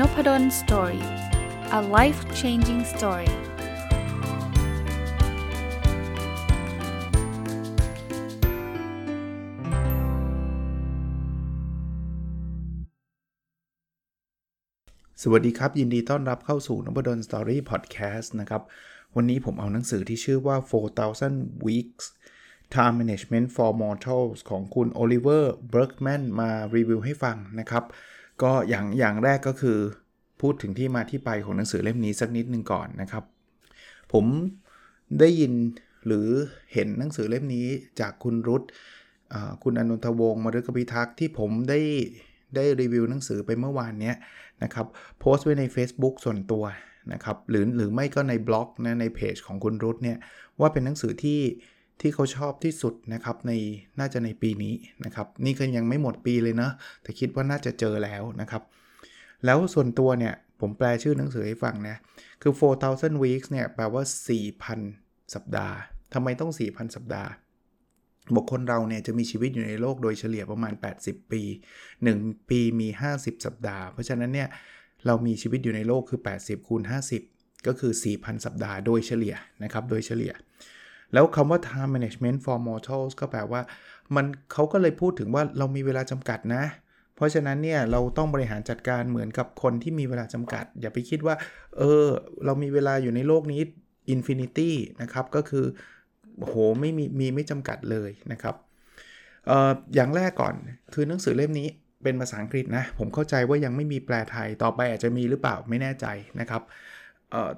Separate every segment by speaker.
Speaker 1: Nopadol's Story a life changing story สวัสดีครับ ยินดีต้อนรับเข้าสู่ Nopadol's Story Podcast นะครับ วันนี้ผมเอาหนังสือที่ชื่อว่า 4,000 weeks time management for mortals ของคุณโอลิเวอร์เบิร์กแมนมารีวิวให้ฟังนะครับ ก็อย่างอย่างแรกก็คือพูดถึงที่มาที่ไปของหนังสือเล่มนี้สักนิดหนึ่งก่อนนะครับ ผมได้ยินหรือเห็นหนังสือเล่มนี้จากคุณรุตคุณอนุทวงศ์มฤคพิทักษ์ที่ผมได้ได้รีวิวหนังสือไปเมื่อวานนี้นะครับโพสต์ไว้ใน Facebook ส่วนตัวนะครับหรือหรือไม่ก็ในบล็อกนะในเพจของคุณรุตเนี่ยว่าเป็นหนังสือที่ ที่เขาชอบที่สุดนะครับในน่าจะในปีนี้นะครับนี่ก็ยังไม่หมดปีเลยนะแต่คิดว่าน่าจะเจอแล้วนะครับ แล้วส่วนตัวเนี่ยผมแปลชื่อหนังสือให้ฟังนะคือ 4,000 weeks เนี่ยแปลว่า 4,000 สัปดาห์ทำไมต้อง 4,000 สัปดาห์บุคคลเราเนี่ยจะมีชีวิตอยู่ในโลกโดยเฉลี่ยประมาณ 80 ปี 1 ปีมี 50 สัปดาห์ เพราะฉะนั้นเนี่ยเรามีชีวิตอยู่ในโลกคือ 80คูณ50 ก็คือ 4,000 สัปดาห์โดยเฉลี่ยนะครับ โดยเฉลี่ย แล้วคำว่า time management for mortals ก็แปลว่า มันเขาก็เลยพูดถึงว่าเรามีเวลาจำกัดนะ เพราะฉะนั้นเนี่ยเราต้องบริหารจัดการเหมือนกับคนที่มีเวลาจำกัด อย่าไปคิดว่า เออ เรามีเวลาอยู่ในโลกนี้ infinity นะครับ ก็คือโหไม่มีมีไม่จำกัดเลยนะครับเอออย่างแรกก่อนคือหนังสือเล่มนี้เป็นภาษาอังกฤษนะ ผมเข้าใจว่ายังไม่มีแปลไทยต่อไปอาจจะมีหรือเปล่าไม่แน่ใจนะครับ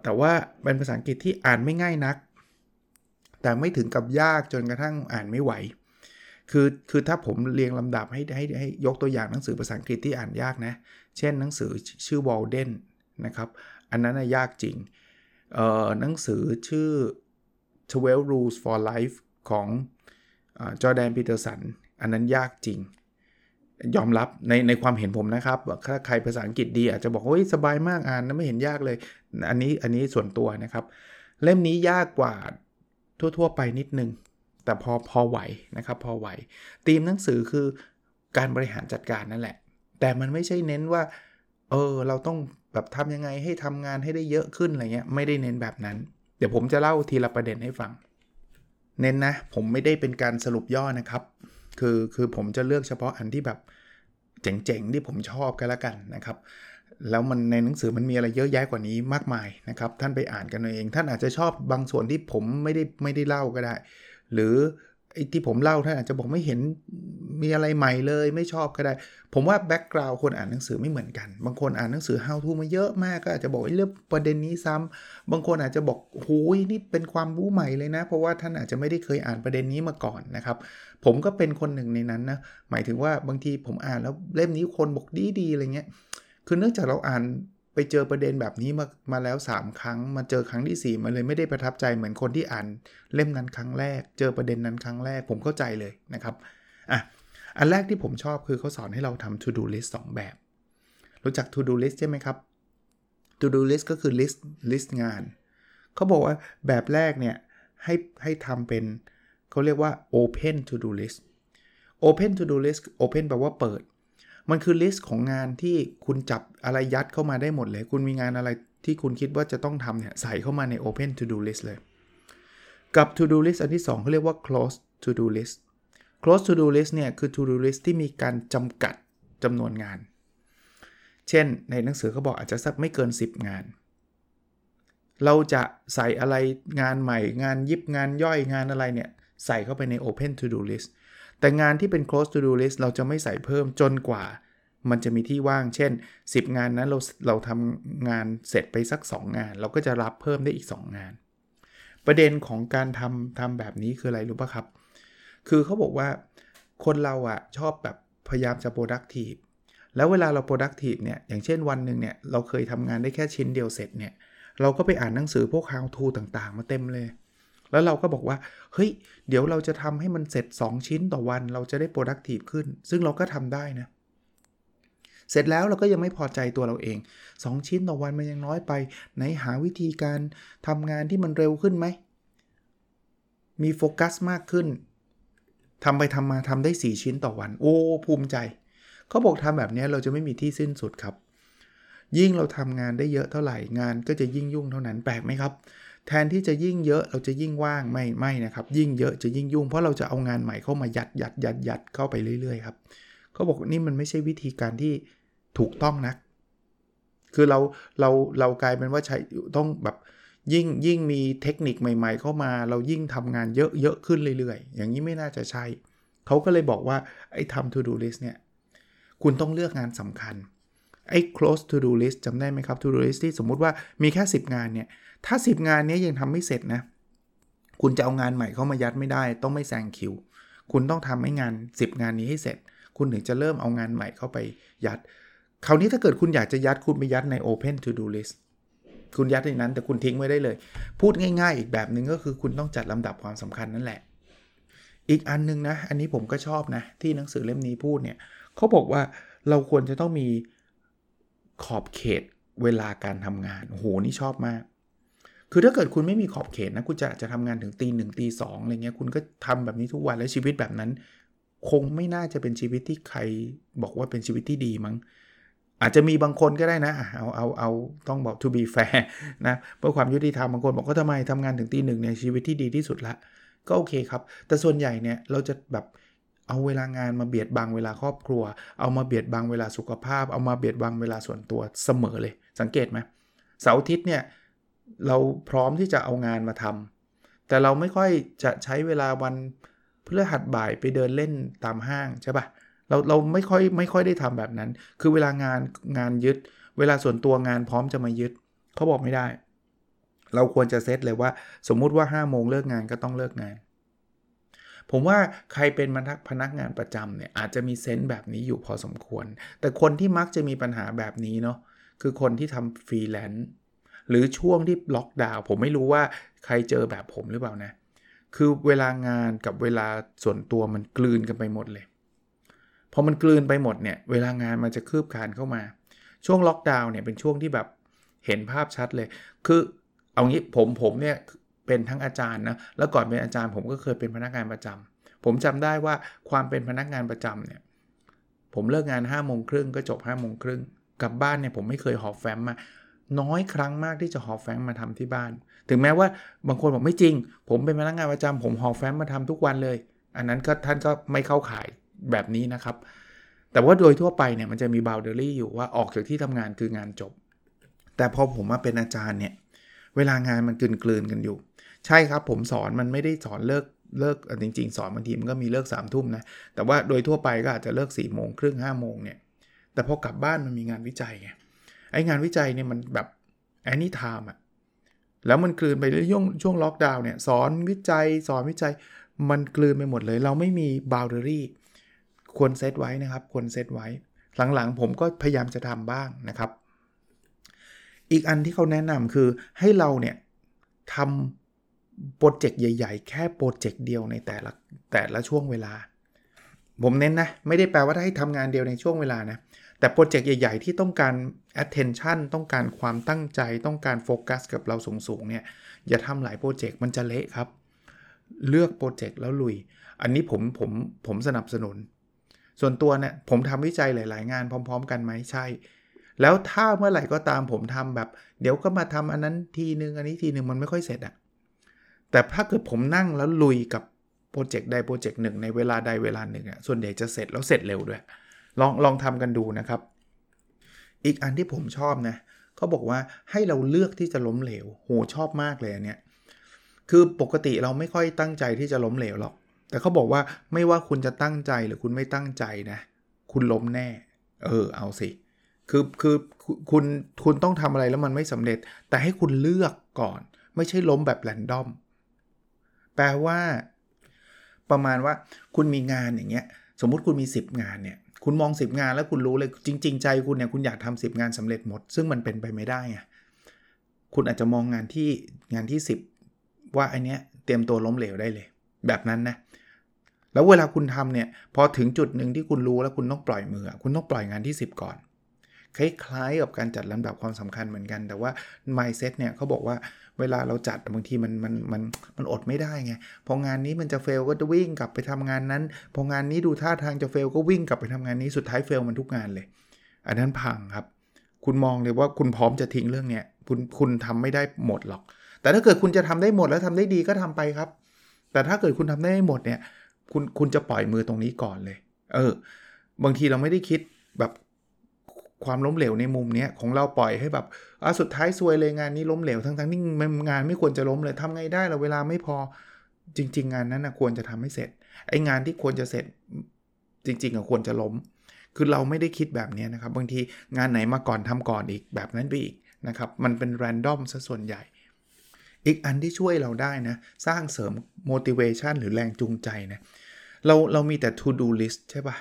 Speaker 1: แต่ว่าเป็นภาษาอังกฤษที่อ่านไม่ง่ายนัก แต่ไม่ถึงกับยากจนกระทั่งอ่านไม่ไหว คือคือถ้าผมเรียงลำดับให้ให้ให้ยกตัวอย่างหนังสือภาษาอังกฤษที่อ่านยากนะ เช่นหนังสือชื่อ Walden นะครับ อันนั้นยากจริง เอ่อหนังสือชื่อ 12 rules for life ของจอแดนปีเตอร์สัน อันนั้นยากจริง ยอมรับในในความเห็นผมนะครับถ้าใครภาษาอังกฤษดีอาจจะบอกเฮ้ยสบายมากอ่านนะไม่เห็นยากเลย อันนี้อันนี้ส่วนตัวนะครับ เล่มนี้ยากกว่า ทั่ว ๆ ไปนิดนึง แต่พอพอไหวนะครับ พอไหวธีมหนังสือคือการบริหารจัดการนั่นแหละ แต่มันไม่ใช่เน้นว่า เออ เราต้องแบบทำยังไงให้ทำงานให้ได้เยอะขึ้นอะไรเงี้ย ไม่ได้เน้นแบบนั้น เดี๋ยวผมจะเล่าทีละประเด็นให้ฟัง เน้นนะ ผมไม่ได้เป็นการสรุปย่อนะครับ คือคือผมจะเลือกเฉพาะอันที่แบบเจ๋งๆที่ผมชอบกันแล้วกันนะครับ แล้วมันในหนังสือมันมีอะไรเยอะแยะกว่านี้มากมายนะครับ ท่านไปอ่านกันเอง ท่านอาจจะชอบบางส่วนที่ผมไม่ได้ไม่ได้เล่าก็ได้ หรือไอ้ที่ผมเล่าท่านอาจจะบอกไม่เห็นมีอะไรใหม่เลยไม่ชอบก็ได้ ผมว่าแบ็กกราวด์คนอ่านหนังสือไม่เหมือนกัน บางคนอ่านหนังสือ how to มาเยอะมากก็อาจจะบอกเรื่องประเด็นนี้ซ้ำบางคนอาจจะบอกโอ้ยนี่เป็นความรู้ใหม่เลยนะ เพราะว่าท่านอาจจะไม่ได้เคยอ่านประเด็นนี้มาก่อนนะครับ ผมก็เป็นคนหนึ่งในนั้นนะหมายถึงว่าบางทีผมอ่านแล้วเล่มนี้คนบอกดีๆอะไรเงี้ย คือเนื่องจากเราอ่านไปเจอประเด็นแบบนี้มามาแล้ว 3 ครั้ง มาเจอครั้งที่ 4 มันเลยไม่ได้ประทับใจเหมือนคนที่อ่านเล่มนั้นครั้งแรก เจอประเด็นนั้นครั้งแรกผมเข้าใจเลยนะครับอะอันแรกที่ผมชอบคือเขาสอนให้เราทำ to do list 2 แบบ รู้จัก to do list ใช่ไหมครับ to do list ก็คือ list list งาน เขาบอกว่าแบบแรกเนี่ย ให้ให้ทำเป็นเขาเรียกว่า open to do list open to do list open แปลว่าเปิด มันคือลิสต์ของงานที่คุณจับอะไรยัดเข้ามาได้หมดเลย คุณมีงานอะไรที่คุณคิดว่าจะต้องทำเนี่ยใส่เข้ามาใน Open to do list เลย กับ to do list อันที่2เขาเรียกว่า close to do list close to do list เนี่ยคือ to do list ที่มีการจำกัดจำนวนงาน เช่น ในหนังสือเขาบอกอาจจะสักไม่เกิน 10 งาน เราจะใส่อะไรงานใหม่ งานยิบงานย่อยงานอะไรเนี่ยใส่เข้าไปใน Open to do list แต่งานที่เป็น close to do list เราจะไม่ใส่เพิ่มจนกว่า มันจะมีที่ว่าง เช่น 10 งานนั้นเราเราทำงานเสร็จไปสัก 2 งาน เราก็จะรับเพิ่มได้อีก 2 งาน ประเด็นของการทำทำแบบนี้คืออะไรรู้ป่ะครับ คือเขาบอกว่าคนเราอะชอบแบบพยายามจะ productive แล้วเวลาเรา productive เนี่ย อย่างเช่นวันหนึ่งเนี่ย เราเคยทำงานได้แค่ชิ้นเดียวเสร็จเนี่ย เราก็ไปอ่านหนังสือพวก how to ต่างๆ มาเต็มเลย แล้วเราก็บอกว่า เฮ้ย เดี๋ยวเราจะทำให้มันเสร็จ 2 ชิ้นต่อวัน เราจะได้ productive ขึ้น ซึ่งเราก็ทำได้นะเเสร็จแล้วเราก็ยังไม่พอใจตัวเราเอง 2 ชิ้นต่อวันมันยังน้อยไป ไหนหาวิธีการทำงานที่มันเร็วขึ้นไหม มีโฟกัสมากขึ้นทำไปทำมาทำได้ 4 ชิ้นต่อวัน โอ้ภูมิใจ เขาบอกทำแบบนี้เราจะไม่มีที่สิ้นสุดครับ ยิ่งเราทำงานได้เยอะเท่าไหร่งานก็จะยิ่งยุ่งเท่านั้นแปลกไหมครับแทนที่จะยิ่งเยอะเราจะยิ่งว่างไม่ไม่นะครับ ยิ่งเยอะจะยิ่งยุ่งเพราะเราจะเอางานใหม่เข้ามายัดยัดยัดยัดเข้าไปเรื่อยๆครับเขาบอกนี่มันไม่ใช่วิธีการที่ ถูกต้องนะคือเราเราเรากลายเป็นว่าใช้ต้องแบบยิ่งยิ่งมีเทคนิคใหม่ ๆ เข้ามา เรายิ่งทำงานเยอะเยอะขึ้นเรื่อยๆ อย่างนี้ไม่น่าจะใช่เขาก็เลยบอกว่าไอ้ทำ to do list เนี่ย คุณต้องเลือกงานสำคัญ ไอ้ close to do list จำได้ไหมครับ to do list ที่สมมุติว่ามีแค่ 10 งานเนี่ย ถ้า 10 งานนี้ยังทำไม่เสร็จนะ คุณจะเอางานใหม่เข้ามายัดไม่ได้ ต้องไม่แซงคิว คุณต้องทำให้งาน 10 งานนี้ให้เสร็จ คุณถึงจะเริ่มเอางานใหม่เข้าไปยัด คราวนี้ถ้าเกิดคุณอยากจะยัดคุณไปยัดใน open to do list คุณยัดในนั้นแต่คุณทิ้งไว้ได้เลย พูดง่าย ๆ อีกแบบหนึ่งก็คือคุณต้องจัดลำดับความสำคัญนั่นแหละ อีกอันนึงนะ อันนี้ผมก็ชอบนะ ที่หนังสือเล่มนี้พูดเนี่ยเขาบอกว่าเราควรจะต้องมีขอบเขตเวลาการทำงานโหนี่ชอบมาก คือถ้าเกิดคุณไม่มีขอบเขตนะคุณจะจะทำงานถึงตีหนึ่งตีสองอะไรเงี้ยคุณก็ทำแบบนี้ทุกวันแล้วชีวิตแบบนั้น คงไม่น่าจะเป็นชีวิตที่ใครบอกว่าเป็นชีวิตที่ดีมั้ง อาจจะมีบางคนก็ได้นะ เอาเอาเอาต้องบอก to be fair นะเพื่อความยุติธรรมบางคนบอกก็ทำไมทำงานถึงตีหนึ่งในชีวิตที่ดีที่สุดละ ก็โอเคครับ แต่ส่วนใหญ่เนี่ยเราจะแบบเอาเวลางานมาเบียดบังเวลาครอบครัว เอามาเบียดบังเวลาสุขภาพ เอามาเบียดบังเวลาส่วนตัวเสมอเลย สังเกตไหมเสาร์อาทิตย์เนี่ยเราพร้อมที่จะเอางานมาทำแต่เราไม่ค่อยจะใช้เวลาวันเพื่อหัดบ่ายไปเดินเล่นตามห้างใช่ปะ เราเราไม่ค่อยไม่ค่อยได้ทำแบบนั้น คือเวลางานงานยึด เวลาส่วนตัวงานพร้อมจะมายึดเขาบอกไม่ได้ เราควรจะเซตเลยว่า สมมุติว่า5้าโมงเลิกงานก็ต้องเลิกงาน ผมว่าใครเป็นพนักงานประจำเนี่ยอาจจะมีเซนต์แบบนี้อยู่พอสมควร แต่คนที่มักจะมีปัญหาแบบนี้เนาะคือคนที่ทำฟรีแลนซ์หรือช่วงที่ล็อกดาวน์ผมไม่รู้ว่าใครเจอแบบผมหรือเปล่านะ คือเวลางานกับเวลาส่วนตัวมันกลืนกันไปหมดเลย อมันกลืนไปหมดเนี่ยเวลางานมันจะคืบคานเข้ามา ช่วงล็อกดาวน์เนี่ยเป็นช่วงที่แบบเห็นภาพชัดเลย คือเอางี้ผมผมเนี่ยเป็นทั้งอาจารย์นะแล้วก่อนเป็นอาจารย์ผมก็เคยเป็นพนักงานประจำผมจำได้ว่าความเป็นพนักงานประจำเนี่ยผมเลิกงาน5้าโมงครึ่งก็จบ5้าโมงครึ่งกลับบ้านเนี่ยผมไม่เคยหอบแฟ้มมา น้อยครั้งมากที่จะหอบแฟ้มมาทำที่บ้าน ถึงแม้ว่าบางคนบอกไม่จริง ผมเป็นพนักงานประจำผมหอบแฟ้มมาทำทุกวันเลย อันนั้นก็ท่านก็ไม่เข้าข่าย แบบนี้นะครับ แต่ว่าโดยทั่วไปเนี่ยมันจะมีบาวเดอรี่อยู่ว่าออกจากที่ทำงานคืองานจบ แต่พอผมมาเป็นอาจารย์เนี่ย เวลางานมันกลืนกลืนกันอยู่ ใช่ครับผมสอนมันไม่ได้สอนเลิกเลิกจริง ๆ สอนบางทีมันก็มีเลิก3ามทุ่มนะ แต่ว่าโดยทั่วไปก็อาจจะเลิก4ี่โมงครึ่งห้าโมงเนี่ย แต่พอกลับบ้านมันมีงานวิจัยไง ไอ้งานวิจัยเนี่ยมันแบบ anytime อะแล้วมันกลืนไปเรื่อยช่วงล็อกดาวน์เนี่ยสอนวิจัยสอนวิจัยมันกลืนไปหมดเลย เราไม่มี boundary ควรเซตไว้นะครับ ควรเซตไว้ หลังๆ ผมก็พยายามจะทำบ้างนะครับ อีกอันที่เขาแนะนำคือให้เราเนี่ยทำโปรเจกต์ใหญ่ ๆ แค่โปรเจกต์เดียวในแต่ละแต่ละช่วงเวลา ผมเน้นนะ ไม่ได้แปลว่าให้ทำงานเดียวในช่วงเวลานะ แต่โปรเจกต์ใหญ่ ๆ ที่ต้องการ attention ต้องการความตั้งใจ ต้องการโฟกัสกับเราสูงๆเนี่ย อย่าทำหลายโปรเจกต์มันจะเละครับ เลือกโปรเจกต์แล้วลุย อันนี้ผมผมผมสนับสนุน ส่วนตัวเนี่ยผมทำวิจัยหลาย ๆ งานพร้อม ๆ กันไหมใช่ แล้วถ้าเมื่อไหร่ก็ตามผมทำแบบ เดี๋ยวก็มาทำอันนั้นทีนึงอันนี้ทีนึงมันไม่ค่อยเสร็จอะแต่ถ้าเกิดผมนั่งแล้วลุยกับโปรเจกต์ใดโปรเจกต์หนึ่งในเวลาใดเวลาหนึ่งอะส่วนใหญ่จะเสร็จแล้วเสร็จเร็วด้วย ลองลองทำกันดูนะครับ อีกอันที่ผมชอบนะเขาบอกว่าให้เราเลือกที่จะล้มเหลวโหชอบมากเลยเนี่ยคือปกติเราไม่ค่อยตั้งใจที่จะล้มเหลวหรอก แต่เขาบอกว่าไม่ว่าคุณจะตั้งใจหรือคุณไม่ตั้งใจนะ คุณล้มแน่ เออ เอาสิ คือคือคุณคุณต้องทำอะไรแล้วมันไม่สำเร็จ แต่ให้คุณเลือกก่อน ไม่ใช่ล้มแบบแรนดอม แปลว่า ประมาณว่าคุณมีงานอย่างเงี้ย สมมุติคุณมี 10 งานเนี่ย คุณมอง 10 งานแล้วคุณรู้เลยจริง ๆ ใจคุณเนี่ยคุณอยากทำ10 งานสำเร็จหมด ซึ่งมันเป็นไปไม่ได้ไงคุณอาจจะมองงานที่งานที่ 10 ว่าอันเนี้ยเตรียมตัวล้มเหลวได้เลย แบบนั้นนะ แล้วเวลาคุณทำเนี่ยพอถึงจุดหนึ่งที่คุณรู้แล้วคุณต้องปล่อยมือ คุณต้องปล่อยงานที่ 10 ก่อน คล้ายๆกับการจัดลำดับความสำคัญเหมือนกัน แต่ว่า mindset เนี่ยเขาบอกว่าเวลาเราจัดบางทีมันมันมันมันอดไม่ได้ไงพองานนี้มันจะเฟลก็จะวิ่งกลับไปทำงานนั้นพองานนี้ดูท่าทางจะเฟลก็วิ่งกลับไปทำงานนี้สุดท้ายเฟลมันทุกงานเลย อันนั้นพังครับ คุณมองเลยว่าคุณพร้อมจะทิ้งเรื่องเนี้ยคุณคุณทำไม่ได้หมดหรอก แต่ถ้าเกิดคุณจะทำได้หมดแล้วทำได้ดีก็ทำไปครับ แต่ถ้าเกิดคุณทำได้ไม่หมดเนี่ย คุณคุณจะปล่อยมือตรงนี้ก่อนเลย เออ บางทีเราไม่ได้คิดแบบความล้มเหลวในมุมเนี้ยของเราปล่อยให้แบบอะสุดท้ายซวยเลยงานนี้ล้มเหลวทั้งทั้งที่งานไม่ควรจะล้มเลยทำไงได้เราเวลาไม่พอจริง ๆ งานนั้นนะควรจะทำให้เสร็จ ไอ้งานที่ควรจะเสร็จจริงๆอะควรจะล้ม คือเราไม่ได้คิดแบบนี้นะครับ บางทีงานไหนมาก่อนทำก่อนอีกแบบนั้นไปอีกนะครับ มันเป็นแรนดอมซะส่วนใหญ่ อีกอันที่ช่วยเราได้นะ สร้างเสริม motivation หรือแรงจูงใจนะเราเรามีแต่ to do list ใช่ปะ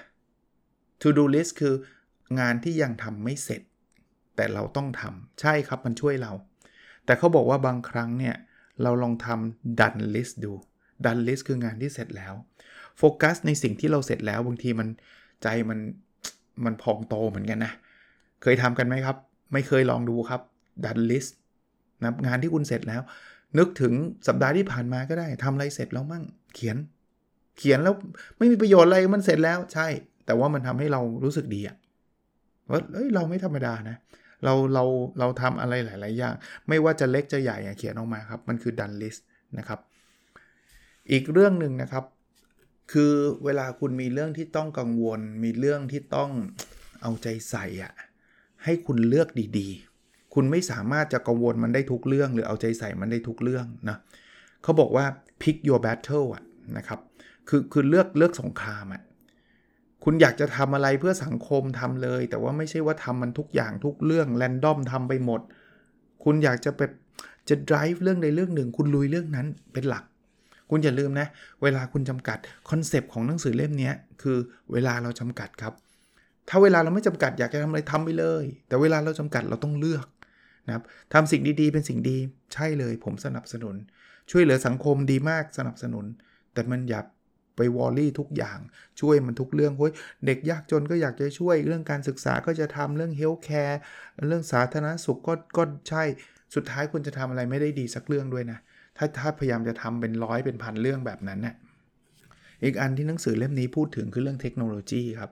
Speaker 1: to do list คืองานที่ยังทำไม่เสร็จ แต่เราต้องทำใช่ครับมันช่วยเรา แต่เขาบอกว่าบางครั้งเนี่ย เราลองทำ done list ดู done list คืองานที่เสร็จแล้วโฟกัสในสิ่งที่เราเสร็จแล้วบางทีมันใจมันมันพองโตเหมือนกันนะ เคยทำกันไหมครับ ไม่เคยลองดูครับ done list นะงานที่คุณเสร็จแล้ว นึกถึงสัปดาห์ที่ผ่านมาก็ได้ทำอะไรเสร็จแล้วมั่งเขียน เขียนแล้วไม่มีประโยชน์อะไรมันเสร็จแล้วใช่ แต่ว่ามันทำให้เรารู้สึกดีอะว่าเอ้ยเราไม่ธรรมดานะ เราเราเราทำอะไรหลาย ๆ อย่าง ไม่ว่าจะเล็กจะใหญ่เขียนออกมาครับ มันคือ done list นะครับ อีกเรื่องหนึ่งนะครับ คือเวลาคุณมีเรื่องที่ต้องกังวล มีเรื่องที่ต้องเอาใจใส่อะให้คุณเลือกดี ๆ คุณไม่สามารถจะกังวลมันได้ทุกเรื่อง หรือเอาใจใส่มันได้ทุกเรื่องนะเขาบอกว่า pick your battle อะนะครับคือคือเลือกเลือกสงครามอะคุณอยากจะทำอะไรเพื่อสังคมทำเลย แต่ว่าไม่ใช่ว่าทำมันทุกอย่างทุกเรื่องแรนดอมทำไปหมด คุณอยากจะไปจะ drive เรื่องใดเรื่องหนึ่ง คุณลุยเรื่องนั้นเป็นหลัก คุณอย่าลืมนะ เวลาคุณจำกัด concept ของหนังสือเล่มนี้คือเวลาเราจำกัดครับ ถ้าเวลาเราไม่จำกัดอยากจะทำอะไรทำไปเลย แต่เวลาเราจำกัดเราต้องเลือก นะครับทำสิ่งดีๆ เป็นสิ่งดีใช่เลย ผมสนับสนุน ช่วยเหลือสังคมดีมากสนับสนุน แต่มันอย่าไป worry ทุกอย่างช่วยมันทุกเรื่องเฮ้ยเด็กยากจนก็อยากจะช่วยเรื่องการศึกษาก็จะทำเรื่อง healthcareเรื่องสาธารณสุขก็ก็ใช่สุดท้ายคุณจะทำอะไรไม่ได้ดีสักเรื่องด้วยนะ ถ้าถ้าพยายามจะทำเป็นร้อยเป็นพันเรื่องแบบนั้นนะ่ะ อีกอันที่หนังสือเล่มนี้พูดถึงคือเรื่องเทคโนโลยีครับ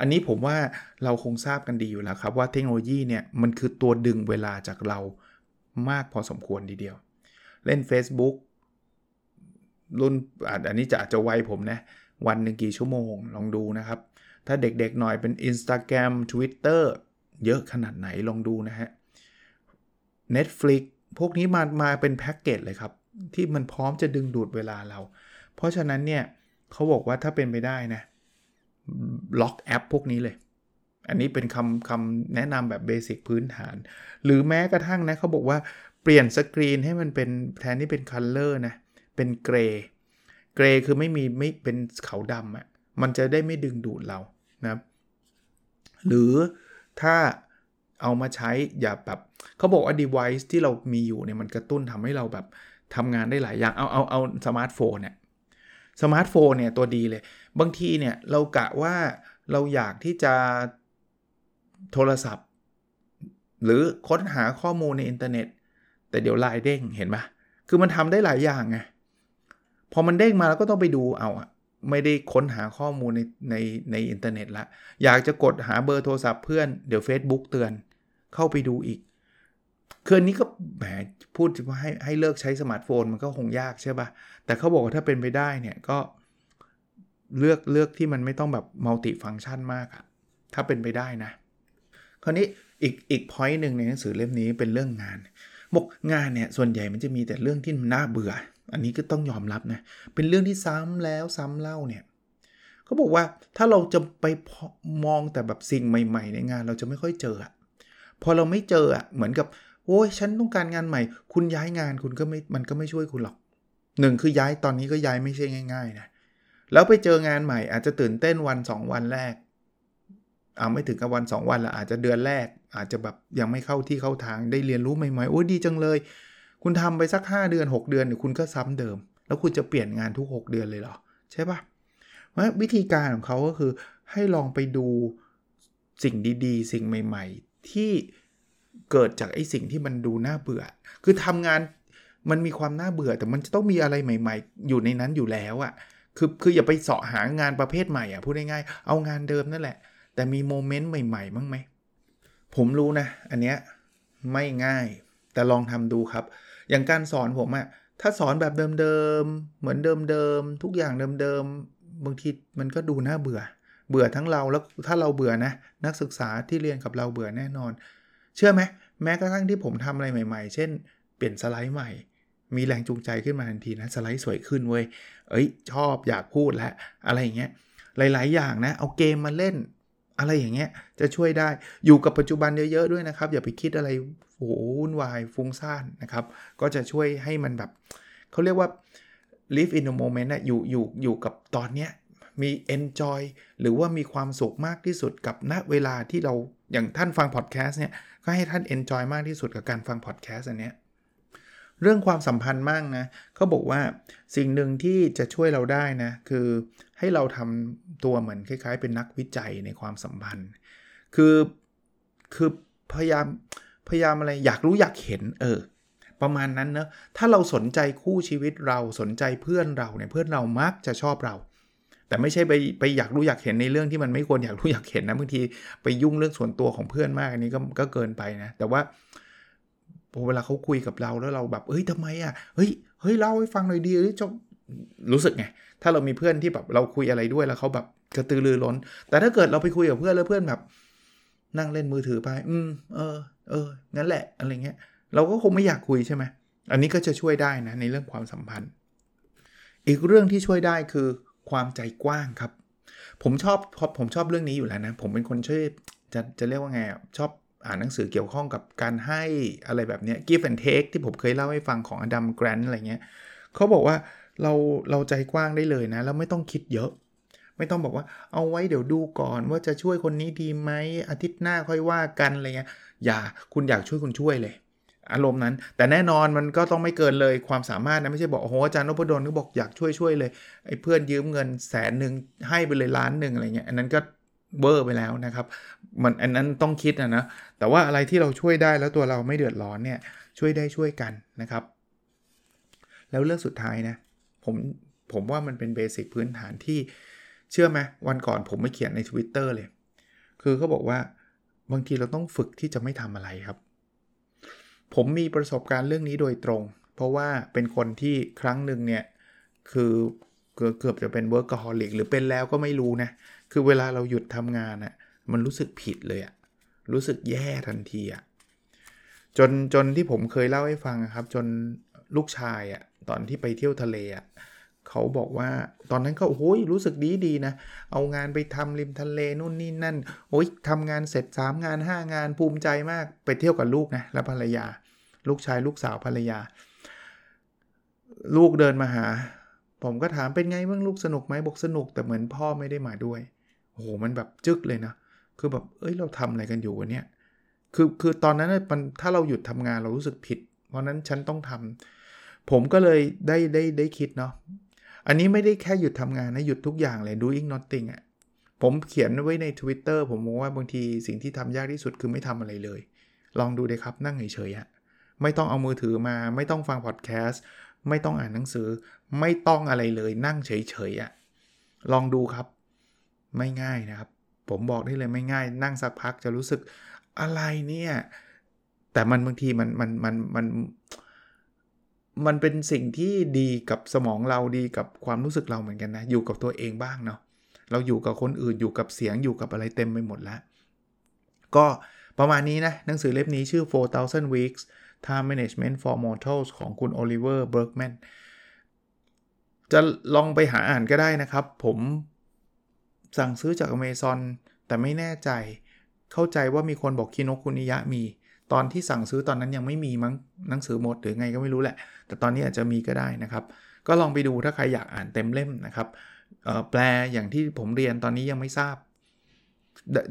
Speaker 1: อันนี้ผมว่าเราคงทราบกันดีอยู่แล้วครับ ว่าเทคโนโลยีเนี่ยมันคือตัวดึงเวลาจากเรามากพอสมควรทีเดียว เล่น Facebook รุ่นอันนี้จะอาจจะไวผมนะ วันหนึ่งกี่ชั่วโมงลองดูนะครับ ถ้าเด็กๆหน่อยเป็น Instagram Twitter เยอะขนาดไหนลองดูนะฮะ Netflix พวกนี้มามาเป็นแพ็กเกจเลยครับ ที่มันพร้อมจะดึงดูดเวลาเรา เพราะฉะนั้นเนี่ย เขาบอกว่าถ้าเป็นไปได้นะล็อกแอปพวกนี้เลย อันนี้เป็นคำคำแนะนำแบบเบสิกพื้นฐาน หรือแม้กระทั่งนะเขาบอกว่าเปลี่ยนสกรีนให้มันเป็นแทนที่เป็นคัลเลอร์นะ เป็นเกรย์gray คือไม่มีไม่เป็นขาวดำอะ่ะมันจะได้ไม่ดึงดูดเรานะหรือถ้าเอามาใช้อย่าแบบเขาบอกว่า device ที่เรามีอยู่เนี่ยมันกระตุ้นทำให้เราแบบทำงานได้หลายอย่าง เอาเอาเอาสมาร์ทโฟนเนี่ย สมาร์ทโฟนเนี่ยตัวดีเลย บางทีเนี่ยเรากะว่าเราอยากที่จะโทรศัพท์ หรือค้นหาข้อมูลในอินเทอร์เน็ต แต่เดี๋ยวไลน์เด้งเห็นไหมคือมันทำได้หลายอย่างไงพอมันเด้งมาแล้วก็ต้องไปดูเอาอะไม่ได้ค้นหาข้อมูลในในในอินเทอร์เน็ตละ อยากจะกดหาเบอร์โทรศัพท์เพื่อน เดี๋ยว Facebook เตือน เข้าไปดูอีก ทีนี้ก็แหมพูดว่าให้ให้เลิกใช้สมาร์ทโฟนมันก็คงยากใช่ปะ่ะ แต่เขาบอกว่าถ้าเป็นไปได้เนี่ยก็เลือกเลือกที่มันไม่ต้องแบบ multifunction มากอะถ้าเป็นไปได้นะ คราวนี้อีกอีกพอยต์หนึ่งในหนังสือเล่มนี้เป็นเรื่องงานบอกงานเนี่ยส่วนใหญ่มันจะมีแต่เรื่องที่น่าเบื่อ อันนี้ก็ต้องยอมรับนะ เป็นเรื่องที่ซ้ำแล้วซ้ำเล่าเนี่ยเขาบอกว่าถ้าเราจะไปมองแต่แบบสิ่งใหม่ ๆ ในงานเราจะไม่ค่อยเจอพอเราไม่เจออะเหมือนกับ โอ้ยฉันต้องการงานใหม่ คุณย้ายงานคุณก็ไม่มันก็ไม่ช่วยคุณหรอกหนึ่งคือย้ายตอนนี้ก็ย้ายไม่ใช่ง่าย ๆ นะ แล้วไปเจองานใหม่อาจจะตื่นเต้นวัน 2 วันแรกอ่าไม่ถึงกับวัน 2 วันละอาจจะเดือนแรก อาจจะแบบยังไม่เข้าที่เข้าทางได้เรียนรู้ใหม่ๆโอ้ยดีจังเลย คุณทำไปสัก 5 เดือน 6 เดือนเดี๋ยวคุณก็ซ้ำเดิม แล้วคุณจะเปลี่ยนงานทุก 6 เดือนเลยเหรอ ใช่ปะว่าวิธีการของเขาก็คือให้ลองไปดูสิ่งดีๆ สิ่งใหม่ ๆ ที่ เกิดจากไอ้สิ่งที่มันดูน่าเบื่อ คือทำงานมันมีความน่าเบื่อ แต่มันจะต้องมีอะไรใหม่ ๆ อยู่ในนั้นอยู่แล้วอะ่ะคือคืออย่าไปเสาะหางานประเภทใหม่อะ่ะพูดง่ายๆเอางานเดิมนั่นแหละ แต่มีโมเมนต์ใหม่ๆบ้างไหมผมรู้นะ อันเนี้ยไม่ง่าย แต่ลองทำดูครับ อย่างการสอนผมอะถ้าสอนแบบเดิมๆ เหมือนเดิมๆ ทุกอย่างเดิมๆ บางทีมันก็ดูน่าเบื่อ เบื่อทั้งเราแล้วถ้าเราเบื่อนะ นักศึกษาที่เรียนกับเราเบื่อแน่นอน เชื่อไหมแม้กระทั่งที่ผมทำอะไรใหม่ ๆ เช่น เปลี่ยนสไลด์ใหม่ มีแรงจูงใจขึ้นมาทันทีนะสไลด์สวยขึ้นเว้ยเอ้ย ชอบอยากพูดแล้วอะไรอย่างเงี้ยหลาย ๆ อย่างนะ เอาเกมมาเล่น อะไรอย่างเงี้ยจะช่วยได้อยู่กับปัจจุบันเยอะ ๆ ด้วยนะครับ อย่าไปคิดอะไรโอ้วุ่นวายฟุ้งซ่านนะครับ ก็จะช่วยให้มันแบบเขาเรียกว่า live in the moment นะอยู่อยู่อยู่กับตอนเนี้ยมี enjoy หรือว่ามีความสุขมากที่สุดกับณเวลาที่เรา อย่างท่านฟังพอดแคสต์เนี่ยก็ให้ท่าน enjoy มากที่สุดกับการฟังพอดแคสต์อันเนี้ยเรื่องความสัมพันธ์มากนะเขาบอกว่าสิ่งหนึ่งที่จะช่วยเราได้นะคือให้เราทำตัวเหมือนคล้ายๆ เป็นนักวิจัยในความสัมพันธ์ คือคือพยายามพยายามอะไรอยากรู้อยากเห็นเออประมาณนั้นเนะถ้าเราสนใจคู่ชีวิตเราสนใจเพื่อนเราเนี่ยเพื่อนเรามักจะชอบเรา แต่ไม่ใช่ไปไปอยากรู้อยากเห็นในเรื่องที่มันไม่ควรอยากรู้อยากเห็นนะบางทีไปยุ่งเรื่องส่วนตัวของเพื่อนมากอันนี้ก็ก็เกินไปนะ แต่ว่าเวลาเขาคุยกับเราแล้วเราแบบเฮ้ยทำไมอะเฮ้ยเฮ้ยเล่าให้ฟังหน่อยดีจะรู้สึกไงถ้าเรามีเพื่อนที่แบบเราคุยอะไรด้วยแล้วเขาแบบกระตือรือร้น แต่ถ้าเกิดเราไปคุยกับเพื่อนแล้วเพื่อนแบบ นั่งเล่นมือถือไป อืม เออ เอองั้นแหละอะไรเงี้ย เราก็คงไม่อยากคุยใช่ไหมอันนี้ก็จะช่วยได้นะในเรื่องความสัมพันธ์ อีกเรื่องที่ช่วยได้คือ ความใจกว้างครับ ผมชอบผมชอบเรื่องนี้อยู่แล้วนะ ผมเป็นคนช่วยจะจะเรียกว่าไงชอบอ่านหนังสือเกี่ยวข้องกับการให้อะไรแบบนี้ give and take ที่ผมเคยเล่าให้ฟังของอดัมแกรนอะไรเงี้ยเขาบอกว่าเราเราใจกว้างได้เลยนะ แล้วไม่ต้องคิดเยอะ ไม่ต้องบอกว่าเอาไว้เดี๋ยวดูก่อนว่าจะช่วยคนนี้ดีไหมอาทิตย์หน้าค่อยว่ากันอะไรเงี้ยอย่าคุณอยากช่วยคุณช่วยเลย อารมณ์นั้น แต่แน่นอนมันก็ต้องไม่เกินเลยความสามารถนะ ไม่ใช่บอก โอ้โหอาจารย์นพดลก็บอกอยากช่วยช่วยเลยไอ้เพื่อนยืมเงินแสนหนึ่งให้ไปเลยล้านหนึ่งอะไรเงี้ยอันนั้นก็เบอร์ไปแล้วนะครับมันอันนั้นต้องคิดนะนะแต่ว่าอะไรที่เราช่วยได้แล้วตัวเราไม่เดือดร้อนเนี่ยช่วยได้ช่วยกันนะครับ แล้วเรื่องสุดท้ายนะผมผมว่ามันเป็นเบสิกพื้นฐานที่เชื่อไหมวันก่อนผมไม่เขียนใน Twitter เลย คือเขาบอกว่าบางทีเราต้องฝึกที่จะไม่ทำอะไรครับ ผมมีประสบการณ์เรื่องนี้โดยตรง เพราะว่าเป็นคนที่ครั้งหนึ่งเนี่ย คือเกือบจะเป็น workaholic หรือเป็นแล้วก็ไม่รู้นะ คือเวลาเราหยุดทำงานอะ่ะมันรู้สึกผิดเลยอะรู้สึกแย่ทันทีอะจนจนที่ผมเคยเล่าให้ฟังครับ จนลูกชายอะตอนที่ไปเที่ยวทะเลอะ เขาบอกว่าตอนนั้นเขาโอ้ยรู้สึกดีดีนะ เอางานไปทำริมทะเลนู่นนี่นั่น โอ้ยทำงานเสร็จ 3 งาน 5 งานภูมิใจมากไปเที่ยวกับลูกนะและภรรยา ลูกชายลูกสาวภรรยา ลูกเดินมาหา ผมก็ถามเป็นไงบ้างลูกสนุกไหมบอกสนุกแต่เหมือนพ่อไม่ได้มาด้วยโอ้โหมันแบบจึกเลยนะคือแบบเอ้ยเราทำอะไรกันอยู่วะเนี่ยคือคือตอนนั้นมันถ้าเราหยุดทำงานเรารู้สึกผิด เพราะนั้นฉันต้องทำผมก็เลยได้ได้ได้คิดเนาะ อันนี้ไม่ได้แค่หยุดทำงานนะ หยุดทุกอย่างเลย doing nothing อะ่ะผมเขียนไว้ใน Twitter ผมมองว่าบางทีสิ่งที่ทำยากที่สุดคือไม่ทำอะไรเลย ลองดูเลยครับนั่งเฉยๆอะไม่ต้องเอามือถือมา ไม่ต้องฟังพอดแคสต์ไม่ต้องอ่านหนังสือ ไม่ต้องอะไรเลยนั่งเฉยๆอะลองดูครับ ไม่ง่ายนะครับ ผมบอกได้เลยไม่ง่าย นั่งสักพักจะรู้สึกอะไรเนี่ย แต่มันบางทีมันมันมันมัน มันเป็นสิ่งที่ดีกับสมองเราดีกับความรู้สึกเราเหมือนกันนะ อยู่กับตัวเองบ้างเนาะเราอยู่กับคนอื่นอยู่กับเสียงอยู่กับอะไรเต็มไปหมดแล้ว ก็ประมาณนี้นะ หนังสือเล่มนี้ชื่อ 4,000 weeks time management for mortals ของคุณโอลิเวอร์เบิร์กแมนจะลองไปหาอ่านก็ได้นะครับ ผมสั่งซื้อจากอเมซอนแต่ไม่แน่ใจ เข้าใจว่ามีคนบอกคิโนคุนิยะมี ตอนที่สั่งซื้อตอนนั้นยังไม่มีมั้งหนังสือหมดหรือไงก็ไม่รู้แหละ แต่ตอนนี้อาจจะมีก็ได้นะครับ ก็ลองไปดูถ้าใครอยากอ่านเต็มเล่มนะครับแปลอย่างที่ผมเรียนตอนนี้ยังไม่ทราบ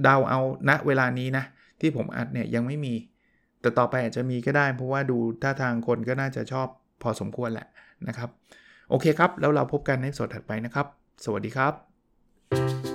Speaker 1: เดาเอาณเวลานี้นะ ที่ผมอัดเนี่ยยังไม่มี แต่ต่อไปอาจจะมีก็ได้ เพราะว่าดูท่าทางคนก็น่าจะชอบพอสมควรแหละนะครับ โอเคครับ แล้วเราพบกันในสดถัดไปนะครับ สวัสดีครับ